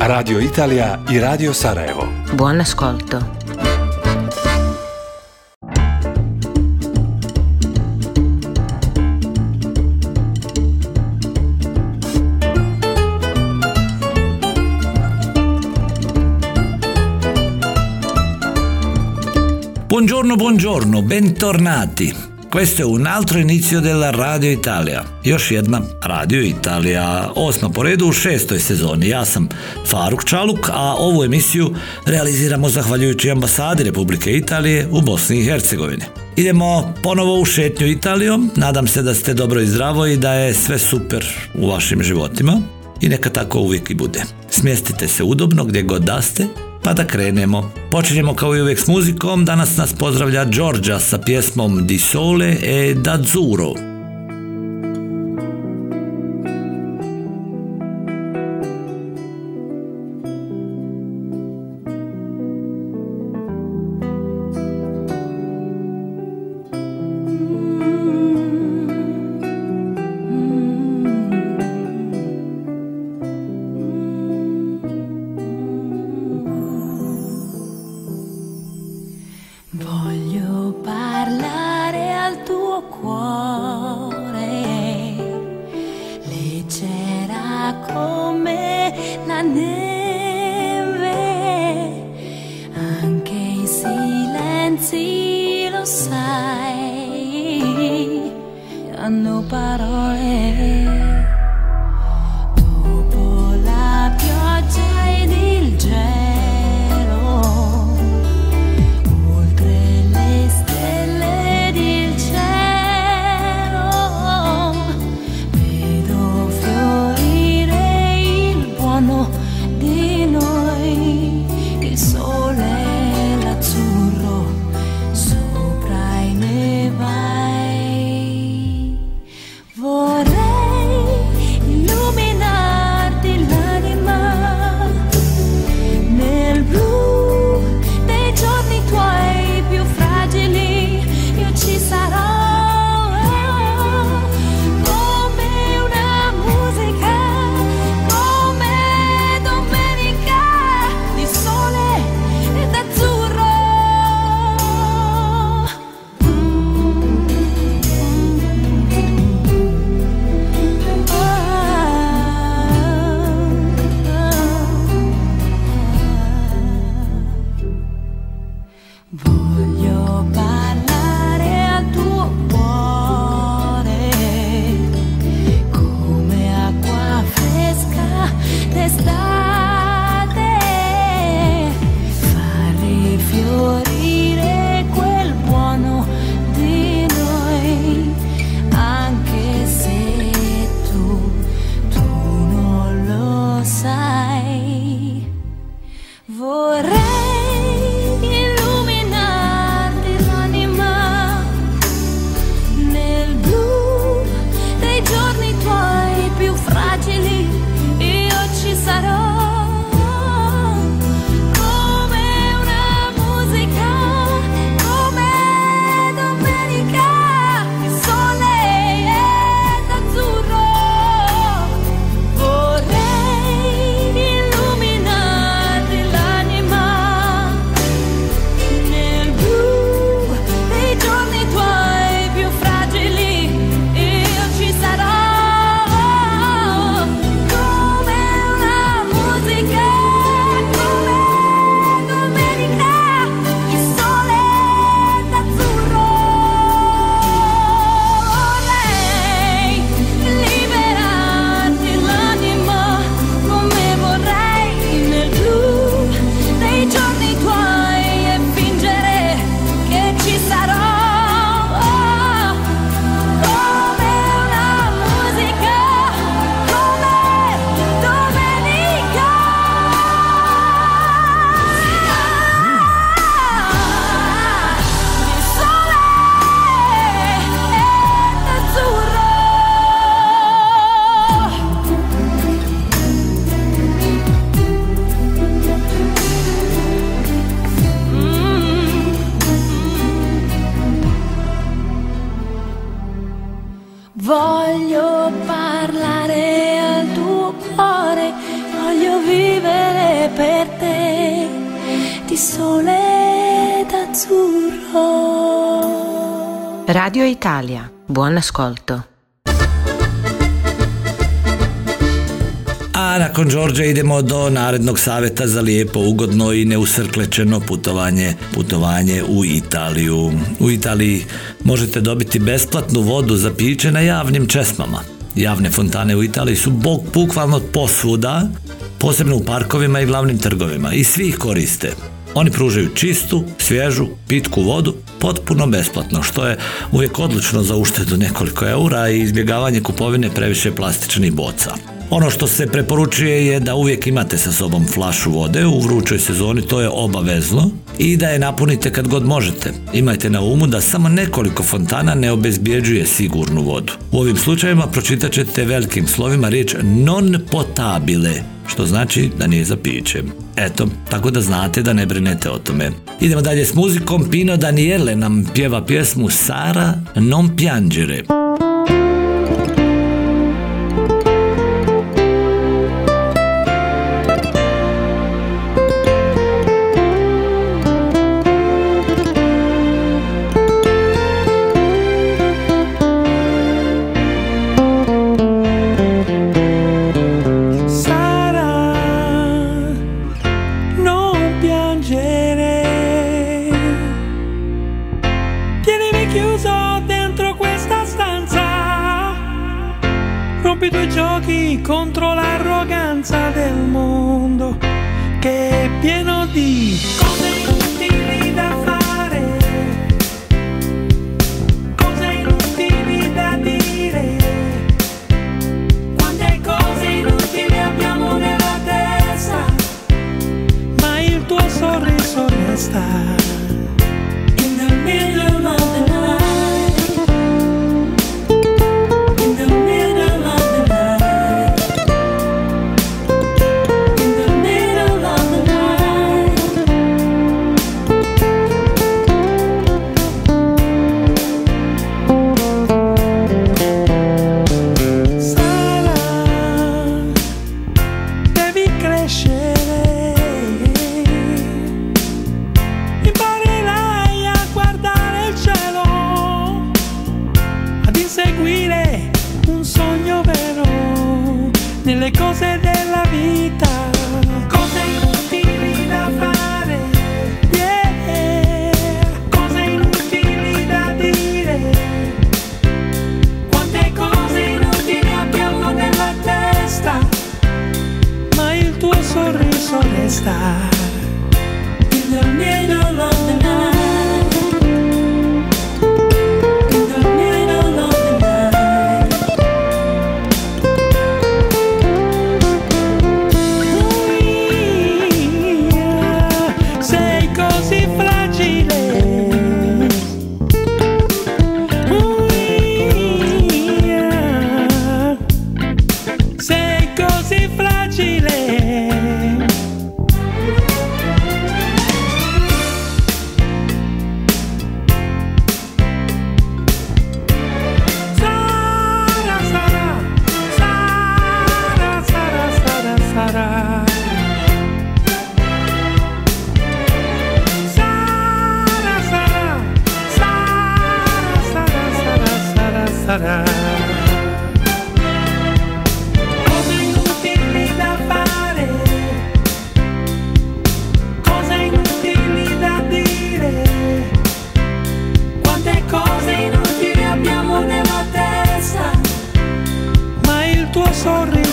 Radio Italija i Radio Sarajevo. Buon ascolto. Buongiorno, buongiorno, bentornati. Questo è un altro inizio della Radio Italija. Još jedna Radio Italija, osma po redu u šestoj sezoni. Ja sam Faruk Čaluk, a ovu emisiju realiziramo zahvaljujući ambasadi Republike Italije u Bosni i Hercegovini. Idemo ponovo u šetnju Italijom, nadam se da ste dobro i zdravo i da je sve super u vašim životima i neka tako uvijek i bude. Smjestite se udobno gdje god da ste pa da krenemo. Počinjemo kao i uvijek s muzikom, danas nas pozdravlja Giorgia sa pjesmom Di Sole e d'Azzurro. a new bottle. Yeah. Radio Italia, buon ascolto. A nakon Đorđa idemo do narednog savjeta za lijepo, ugodno i neusrklečeno putovanje, putovanje u Italiju. U Italiji možete dobiti besplatnu vodu za piće na javnim česmama. Javne fontane u Italiji su bok bukvalno posvuda, posebno u parkovima i glavnim trgovima i svi ih koriste. Oni pružaju čistu, svježu, pitku vodu potpuno besplatno, što je uvijek odlično za uštedu nekoliko eura i izbjegavanje kupovine previše plastičnih boca. Ono što se preporučuje je da uvijek imate sa sobom flašu vode u vrućoj sezoni, to je obavezno, i da je napunite kad god možete. Imajte na umu da samo nekoliko fontana ne obezbjeđuje sigurnu vodu. U ovim slučajevima pročitat ćete velikim slovima riječ non potabile, što znači da nije za piće. Eto, tako da znate da ne brinete o tome. Idemo dalje s muzikom. Pino Daniele nam pjeva pjesmu Sara non piangere.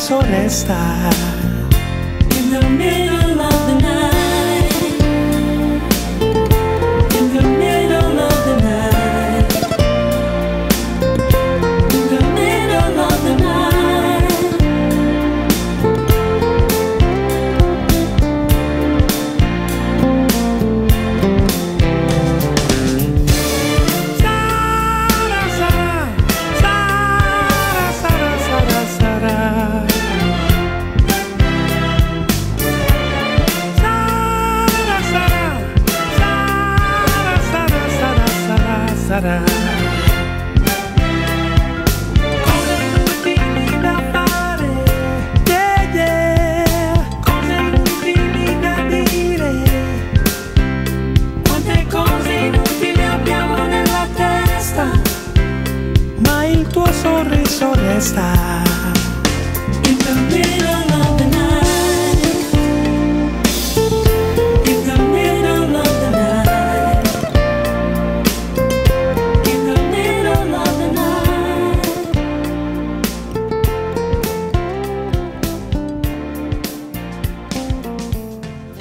sola estar.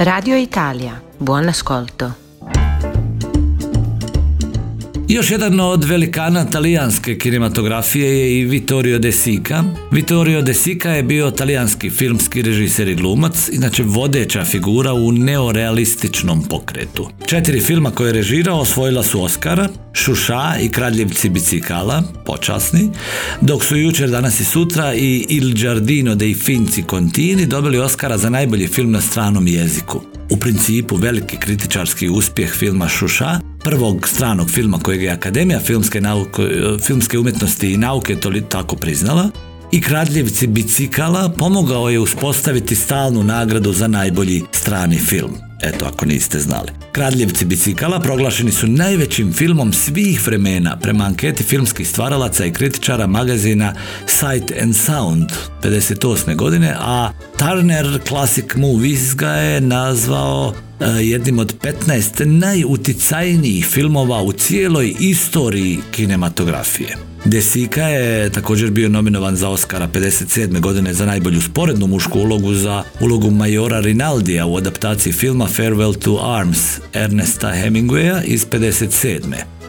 Radio Italia, buon ascolto. Još jedan od velikana talijanske kinematografije je i Vittorio De Sica. Vittorio De Sica je bio talijanski filmski režiser i glumac, inače vodeća figura u neorealističnom pokretu. Četiri filma koje je režirao osvojila su Oscara, Šuša i Kraljevci bicikala, počasni, dok su jučer, danas i sutra i Il Giardino dei Finci Contini dobili Oscara za najbolji film na stranom jeziku. U principu veliki kritičarski uspjeh filma Šuša, prvog stranog filma kojeg je Akademija filmske, nauke, filmske umjetnosti i nauke to tako priznala, i Kraljevci bicikala pomogao je uspostaviti stalnu nagradu za najbolji strani film. Eto, ako niste znali. Kraljevci bicikala proglašeni su najvećim filmom svih vremena prema anketi filmskih stvaralaca i kritičara magazina Sight and Sound 58. godine, a Turner Classic Movies ga je nazvao jednim od 15 najuticajnijih filmova u cijeloj istoriji kinematografije. Desika je također bio nominovan za Oscara 57. godine za najbolju sporednu mušku ulogu za ulogu majora Rinaldija u adaptaciji filma Farewell to Arms Ernesta Hemingwaya iz 57.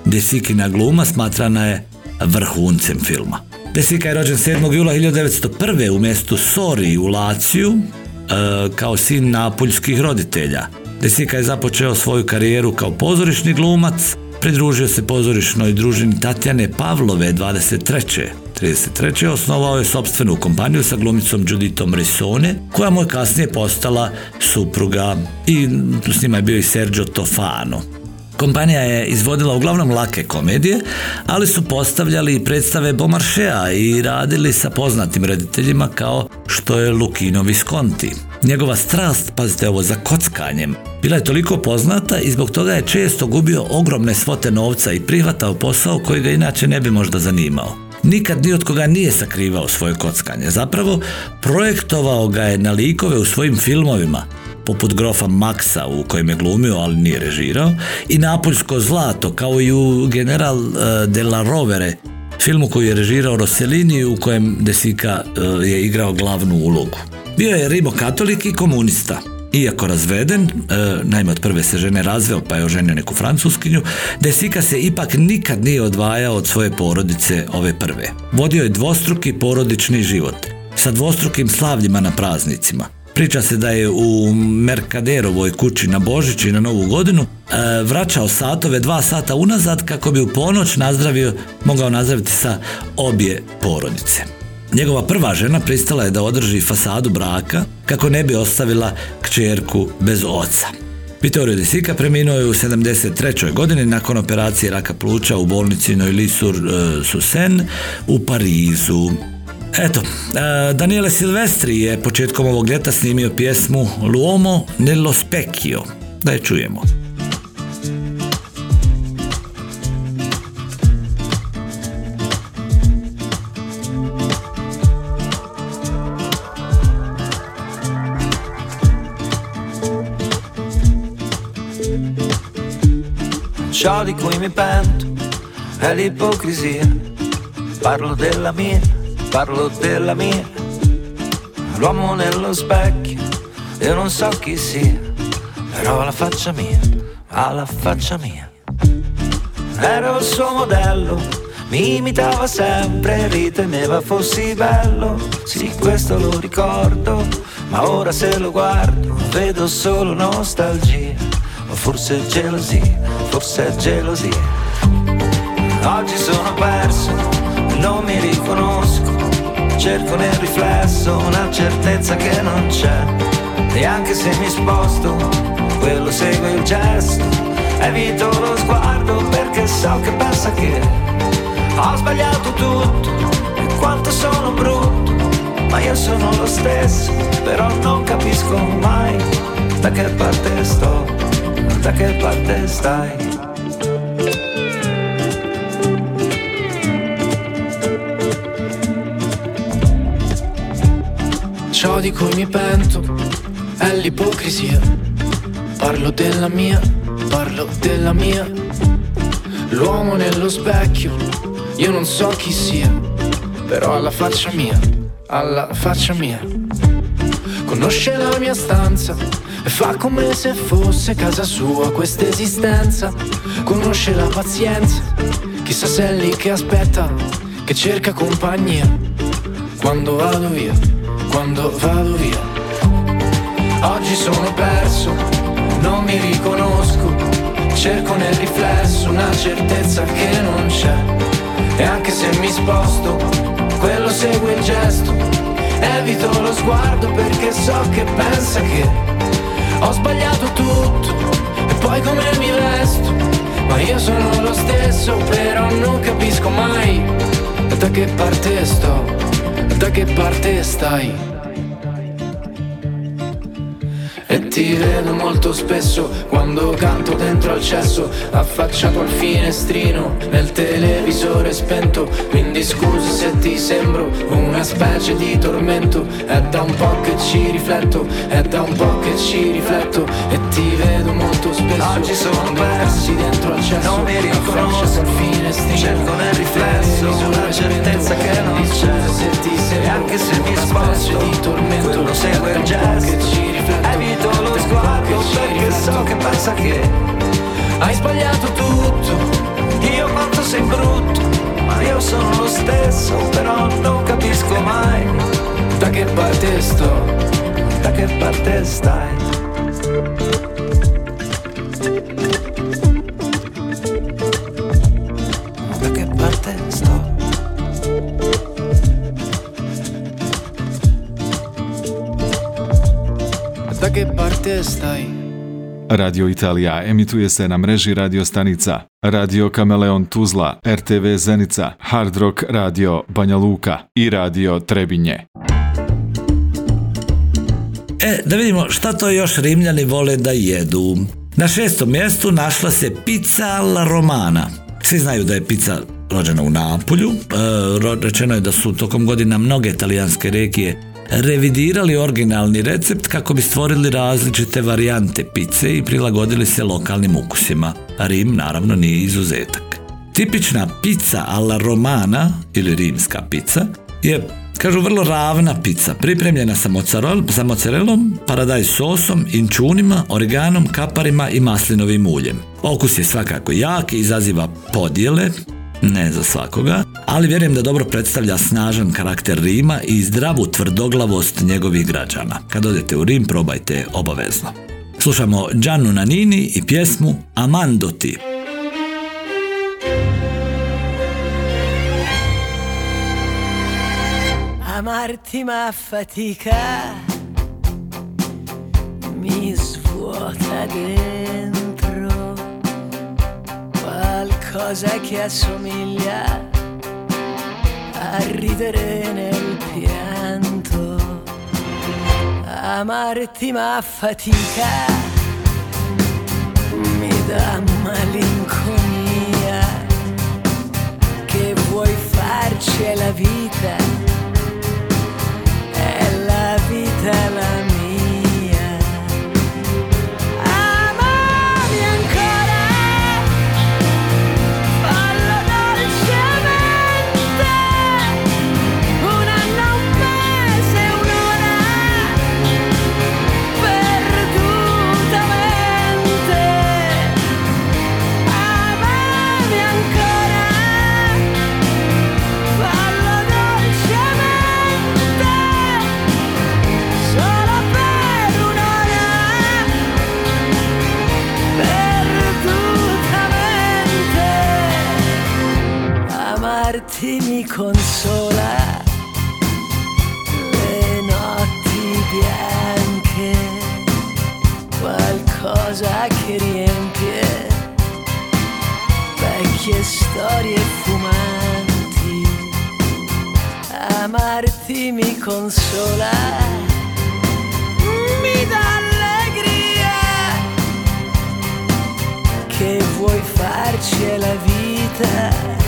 Desikina gluma smatrana je vrhuncem filma. Desika je rođen 7. jula 1901. u mjestu Sori u Laciju e, kao sin napuljskih roditelja. Desika je započeo svoju karijeru kao pozorišni glumac, Pridružio se pozorišnoj družini Tatjane Pavlove 23. 33. osnovao je sobstvenu kompaniju sa glumicom Juditom Risone, koja mu je kasnije postala supruga i s njima je bio i Sergio Tofano. Kompanija je izvodila uglavnom lake komedije, ali su postavljali i predstave Bomaršea i radili sa poznatim rediteljima kao što je Lukino Visconti. Njegova strast, pazite ovo, za kockanjem, bila je toliko poznata i zbog toga je često gubio ogromne svote novca i prihvatao posao koji ga inače ne bi možda zanimao. Nikad ni od koga nije sakrivao svoje kockanje. Zapravo, projektovao ga je na likove u svojim filmovima, poput grofa Maxa u kojem je glumio, ali nije režirao, i Napoljsko zlato, kao i u General uh, de la Rovere, filmu koji je režirao Rossellini u kojem Desika uh, je igrao glavnu ulogu. Bio je rimokatolik i komunista. Iako razveden, e, naime od prve se žene razveo pa je oženio neku francuskinju, Desika se ipak nikad nije odvajao od svoje porodice ove prve. Vodio je dvostruki porodični život, sa dvostrukim slavljima na praznicima. Priča se da je u Merkaderovoj kući na Božić i na Novu godinu e, vraćao satove dva sata unazad kako bi u ponoć nazdravio, mogao nazdraviti sa obje porodice. Njegova prva žena pristala je da održi fasadu braka kako ne bi ostavila kćerku bez oca. Vittorio De Sica preminuo je u 73. godini nakon operacije raka pluća u bolnici Noilly-sur Susen u Parizu. Eto, e, Daniele Silvestri je početkom ovog ljeta snimio pjesmu L'uomo nello specchio. Da je čujemo. Ciò di cui mi pento è l'ipocrisia. Parlo della mia, parlo della mia. L'uomo nello specchio, io non so chi sia, però la faccia mia, ha la faccia mia. Ero il suo modello, mi imitava sempre, riteneva fossi bello, sì questo lo ricordo, ma ora se lo guardo vedo solo nostalgia, forse gelosia, forse gelosia. Oggi sono perso, non mi riconosco, cerco nel riflesso una certezza che non c'è, e anche se mi sposto, quello segue il gesto, evito lo sguardo perché so che pensa che ho sbagliato tutto e quanto sono brutto, ma io sono lo stesso, però non capisco mai da che parte sto, da che parte stai. Ciò di cui mi pento è l'ipocrisia. Parlo della mia, parlo della mia. L'uomo nello specchio, io non so chi sia, però alla faccia mia, alla faccia mia. Con Conosce la mia stanza fa come se fosse casa sua questa esistenza. Conosce la pazienza, chissà se è lì che aspetta, che cerca compagnia. Quando vado via, quando vado via. Oggi sono perso, non mi riconosco. Cerco nel riflesso una certezza che non c'è. E anche se mi sposto, quello segue il gesto Evito lo sguardo perché so che pensa che ho sbagliato tutto e poi come mi vesto. Ma io sono lo stesso, però non capisco mai da che parte sto, da che parte stai. Ti vedo molto spesso quando canto dentro al cesso Affacciato al finestrino nel televisore spento. Quindi scusa se ti sembro una specie di tormento. È da un po' che ci rifletto, è da un po' che ci rifletto E ti vedo molto spesso Oggi sono persi dentro al cesso Non mi riconosco al finestrino Cerco nel riflesso Radio Italija emituje se na mreži radio stanica. Radio Kameleon Tuzla, RTV Zenica, Hard Rock Radio Banja Luka i Radio Trebinje. E, da vidimo šta to još Rimljani vole da jedu. Na šestom mjestu našla se pizza alla romana. Svi znaju da je pizza rođena u Napolju. E, rečeno je da su tokom godina mnoge italijanske regije revidirali originalni recept kako bi stvorili različite varijante pice i prilagodili se lokalnim ukusima. Rim naravno nije izuzetak. Tipična pizza alla romana ili rimska pizza je Kažu vrlo ravna pizza, pripremljena sa, mozzarell, sa mozzarellom, paradajz sosom, inčunima, origanom, kaparima i maslinovim uljem. Okus je svakako jak i izaziva podjele, ne za svakoga, ali vjerujem da dobro predstavlja snažan karakter Rima i zdravu tvrdoglavost njegovih građana. Kad odete u Rim, probajte obavezno. Slušamo Giannu Nanini i pjesmu Amandoti. Amarti ma fatica mi svuota dentro qualcosa che assomiglia a ridere nel pianto. Amarti ma fatica mi dà consola le notti bianche, qualcosa che riempie vecchie storie fumanti. Amarti mi consola, mi dà allegria che vuoi farci è la vita.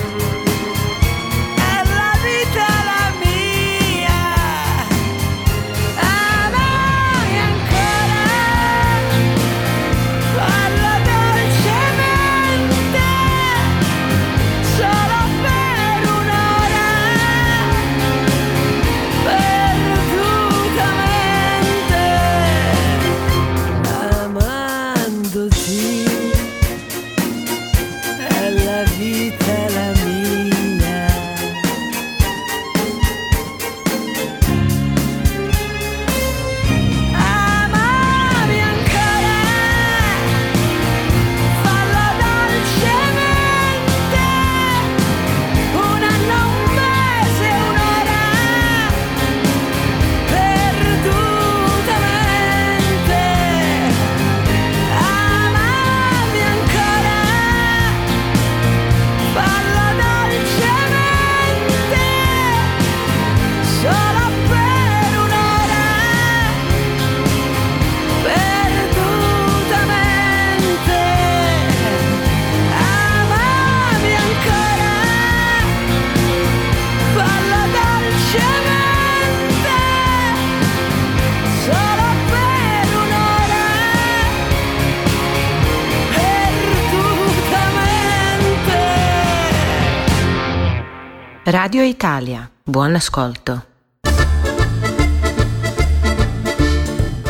Radio Italia, buon ascolto.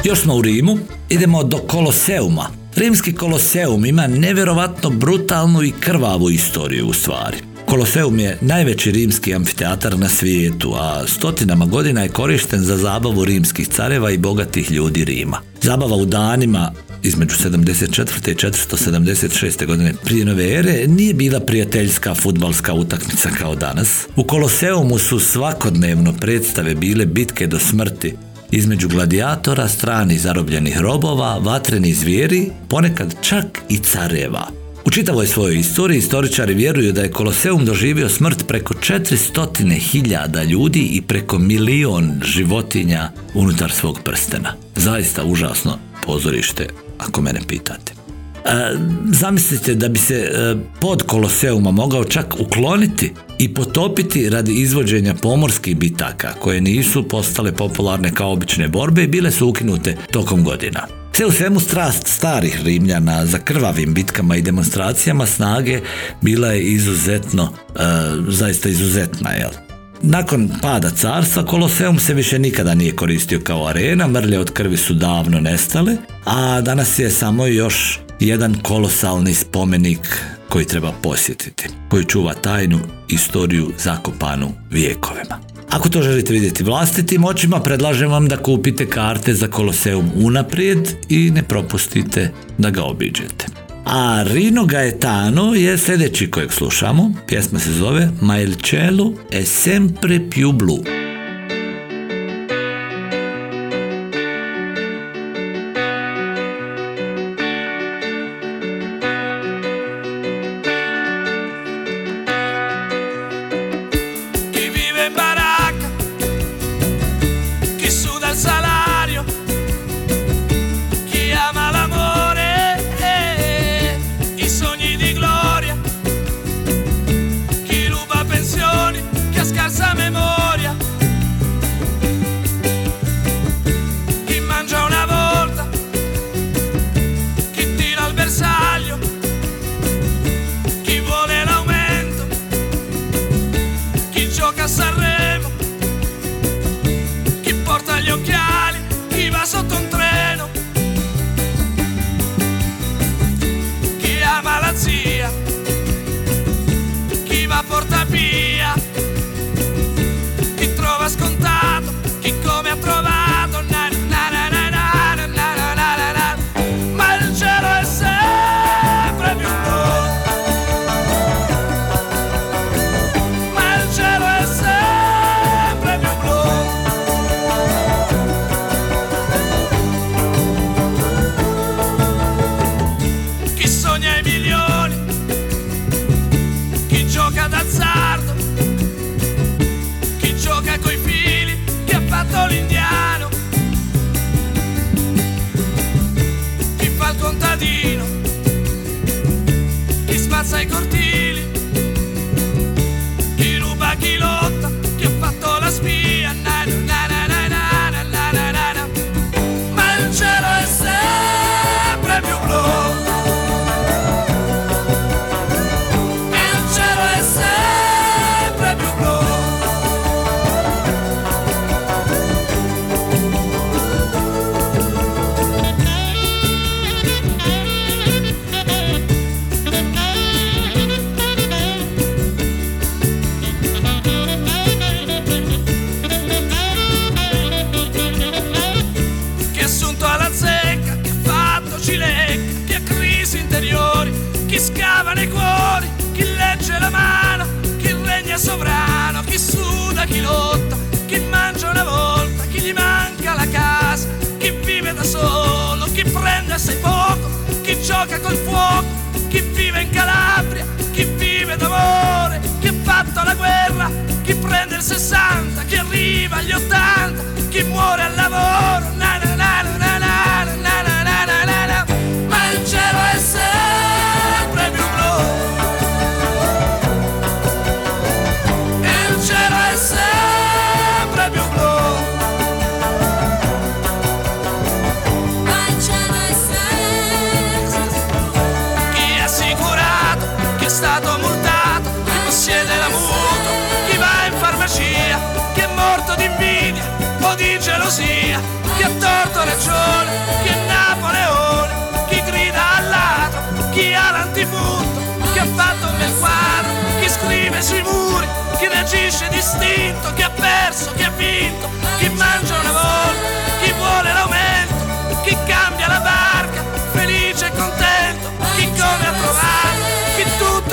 Još smo u Rimu, idemo do Koloseuma. Rimski Koloseum ima nevjerovatno brutalnu i krvavu istoriju u stvari. Koloseum je najveći rimski amfiteatar na svijetu, a stotinama godina je korišten za zabavu rimskih careva i bogatih ljudi Rima. Zabava u danima između 74. i 476. godine prije nove ere nije bila prijateljska futbalska utakmica kao danas. U Koloseumu su svakodnevno predstave bile bitke do smrti između gladijatora, strani zarobljenih robova, vatrenih zvijeri, ponekad čak i careva. U čitavoj svojoj istoriji istoričari vjeruju da je Koloseum doživio smrt preko 400.000 ljudi i preko milion životinja unutar svog prstena. Zaista užasno pozorište, ako mene pitate. E, zamislite da bi se e, pod Koloseuma mogao čak ukloniti i potopiti radi izvođenja pomorskih bitaka koje nisu postale popularne kao obične borbe i bile su ukinute tokom godina. Sve u svemu strast starih Rimljana za krvavim bitkama i demonstracijama snage bila je izuzetno, e, zaista izuzetna, jel? Nakon pada carstva, Koloseum se više nikada nije koristio kao arena, mrlje od krvi su davno nestale, a danas je samo još jedan kolosalni spomenik koji treba posjetiti, koji čuva tajnu istoriju zakopanu vijekovima. Ako to želite vidjeti vlastitim očima, predlažem vam da kupite karte za Koloseum unaprijed i ne propustite da ga obiđete. A Rino Gaetano je sljedeći kojeg slušamo. Pjesma se zove Ma il cielo è sempre più blu. Gioca col fuoco, chi vive in Calabria, chi vive d'amore, chi ha fatto la guerra, chi prende il 60, chi arriva agli 80, chi muore al lavoro, dato ragione, chi è Napoleone, chi grida al ladro, chi ha l'antifurto, chi ha fatto un bel quadro, chi scrive sui muri, chi reagisce distinto, chi ha perso, chi ha vinto, chi mangia una volta,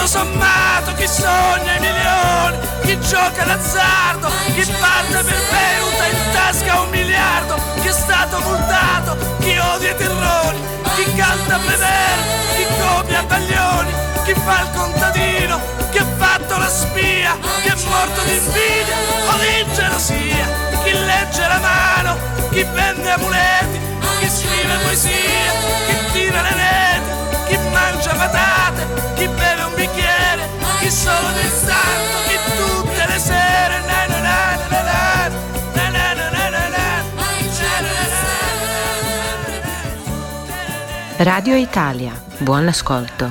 tutto sommato, chi sogna i milioni, chi gioca d'azzardo, chi parte per bevuta in tasca un miliardo, chi è stato multato, chi odia i terroni, chi canta Prever, chi copia Baglioni, chi fa il contadino, chi ha fatto la spia, chi è morto di invidia o di gelosia, chi legge la mano, chi vende amuleti, chi scrive poesia, chi tira le reti, chi mangia patate, chi beve solo del santo, chi tutte le sere, na na na na na na na na na na na Radio Italia, buon ascolto.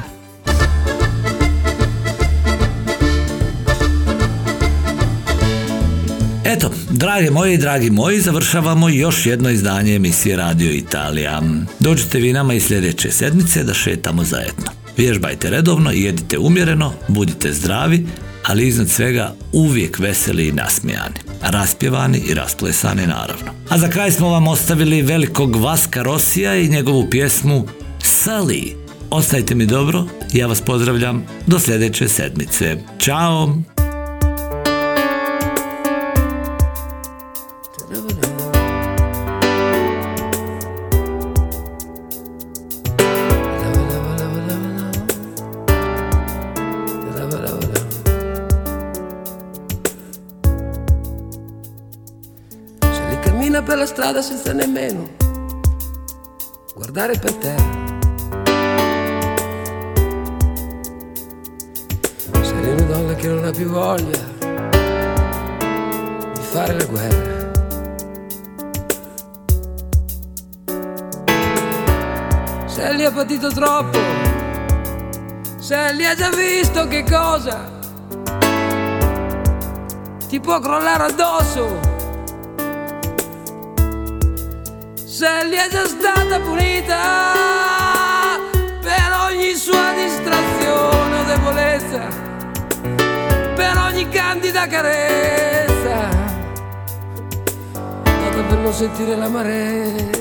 Eto, drage moji i dragi moji, završavamo još jedno izdanje emisije Radio Italija. Dođite vi nama i sljedeće sedmice da šetamo zajedno. Vježbajte redovno, jedite umjereno, budite zdravi, ali iznad svega uvijek veseli i nasmijani. Raspjevani i rasplesani naravno. A za kraj smo vam ostavili velikog Vaska Rosija i njegovu pjesmu Sally. Ostajte mi dobro, ja vas pozdravljam do sljedeće sedmice. Ćao! Strada senza nemmeno guardare per terra. Sei una donna che non ha più voglia di fare la guerra. Se li ha patito troppo, se li ha già visto che cosa ti può crollare addosso. Se gli è già stata punita per ogni sua distrazione o debolezza, per ogni candida carezza, nata per non sentire l'amarezza.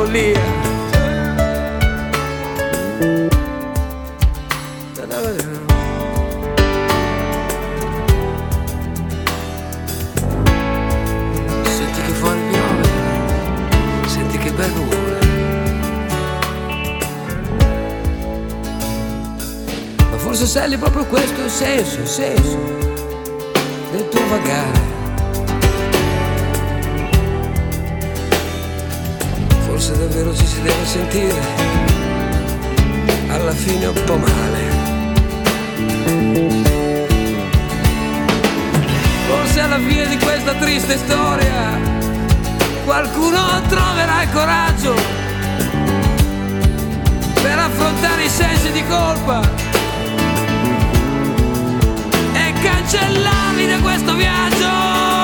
Follia Senti che fuori piove, senti che bel rumore. Ma forse sai proprio questo il senso, il senso del tuo vagare. Forse davvero ci si deve sentire alla fine un po' male. Forse alla fine di questa triste storia qualcuno troverà il coraggio per affrontare i sensi di colpa e cancellarli da questo viaggio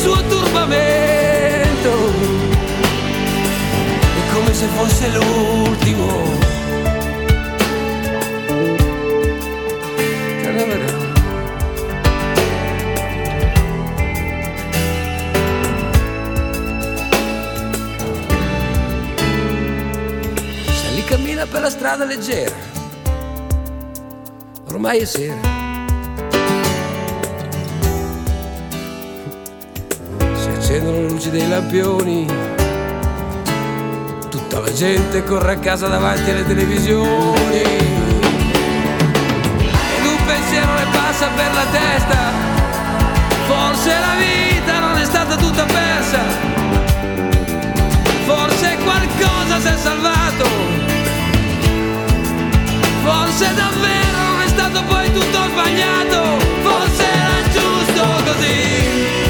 suo turbamento. È come se fosse l'ultimo. Se lì cammina per la strada leggera, ormai è sera. Luci dei lampioni. Tutta la gente corre a casa davanti alle televisioni. Ed un pensiero le passa per la testa. Forse la vita non è stata tutta persa. Forse qualcosa si è salvato. Forse davvero non è stato poi tutto sbagliato. Forse era giusto così.